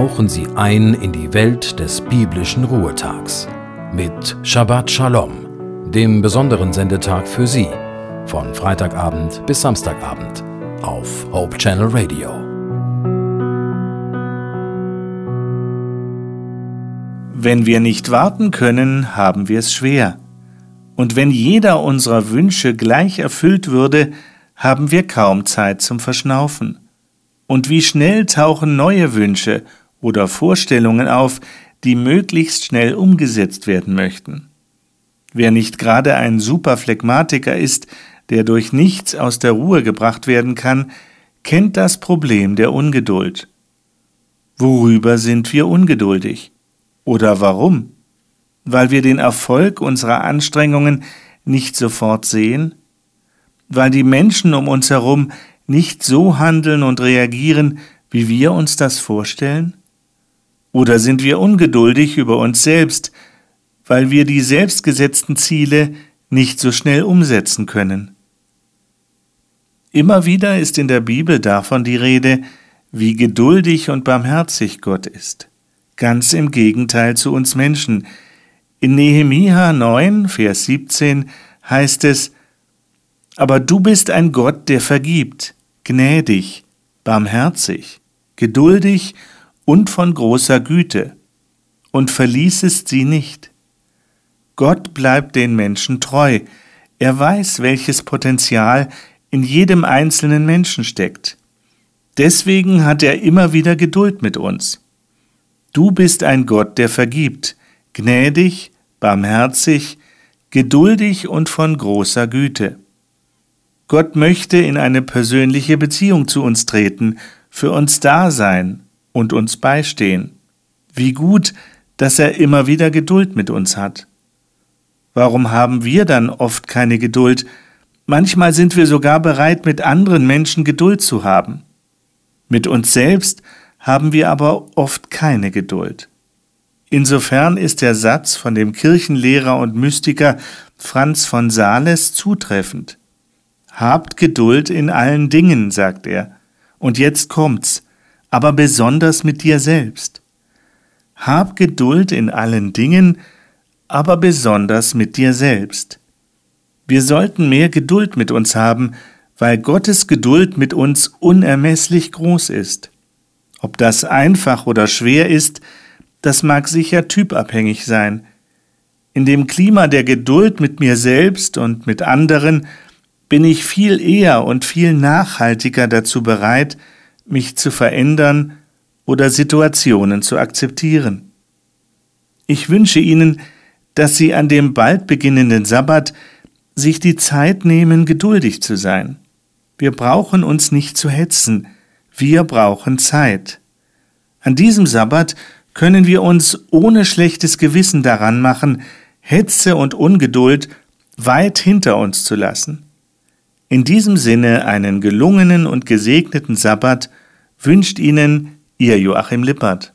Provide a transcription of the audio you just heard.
tauchen Sie ein in die Welt des biblischen Ruhetags mit Shabbat Shalom, dem besonderen Sendetag für Sie, von Freitagabend bis Samstagabend auf Hope Channel Radio. Wenn wir nicht warten können, haben wir es schwer. Und wenn jeder unserer Wünsche gleich erfüllt würde, haben wir kaum Zeit zum Verschnaufen. Und wie schnell tauchen neue Wünsche oder Vorstellungen auf, die möglichst schnell umgesetzt werden möchten. Wer nicht gerade ein Superphlegmatiker ist, der durch nichts aus der Ruhe gebracht werden kann, kennt das Problem der Ungeduld. Worüber sind wir ungeduldig? Oder warum? Weil wir den Erfolg unserer Anstrengungen nicht sofort sehen? Weil die Menschen um uns herum nicht so handeln und reagieren, wie wir uns das vorstellen? Oder sind wir ungeduldig über uns selbst, weil wir die selbstgesetzten Ziele nicht so schnell umsetzen können? Immer wieder ist in der Bibel davon die Rede, wie geduldig und barmherzig Gott ist. Ganz im Gegenteil zu uns Menschen. In Nehemia 9, Vers 17 heißt es, Aber du bist ein Gott, der vergibt, gnädig, barmherzig, geduldig und von großer Güte, und verließest sie nicht. Gott bleibt den Menschen treu, er weiß, welches Potenzial in jedem einzelnen Menschen steckt. Deswegen hat er immer wieder Geduld mit uns. Du bist ein Gott, der vergibt, gnädig, barmherzig, geduldig und von großer Güte. Gott möchte in eine persönliche Beziehung zu uns treten, für uns da sein und uns beistehen. Wie gut, dass er immer wieder Geduld mit uns hat. Warum haben wir dann oft keine Geduld, Manchmal sind wir sogar bereit, mit anderen Menschen Geduld zu haben. Mit uns selbst haben wir aber oft keine Geduld. Insofern ist der Satz von dem Kirchenlehrer und Mystiker Franz von Sales zutreffend. Habt Geduld in allen Dingen, sagt er. Und jetzt kommt's, aber besonders mit dir selbst. Hab Geduld in allen Dingen, aber besonders mit dir selbst. Wir sollten mehr Geduld mit uns haben, weil Gottes Geduld mit uns unermesslich groß ist. Ob das einfach oder schwer ist, das mag sicher typabhängig sein. In dem Klima der Geduld mit mir selbst und mit anderen bin ich viel eher und viel nachhaltiger dazu bereit, mich zu verändern oder Situationen zu akzeptieren. Ich wünsche Ihnen, dass Sie an dem bald beginnenden Sabbat sich die Zeit nehmen, geduldig zu sein. Wir brauchen uns nicht zu hetzen, wir brauchen Zeit. An diesem Sabbat können wir uns ohne schlechtes Gewissen daran machen, Hetze und Ungeduld weit hinter uns zu lassen. In diesem Sinne einen gelungenen und gesegneten Sabbat wünscht Ihnen Ihr Joachim Lippert.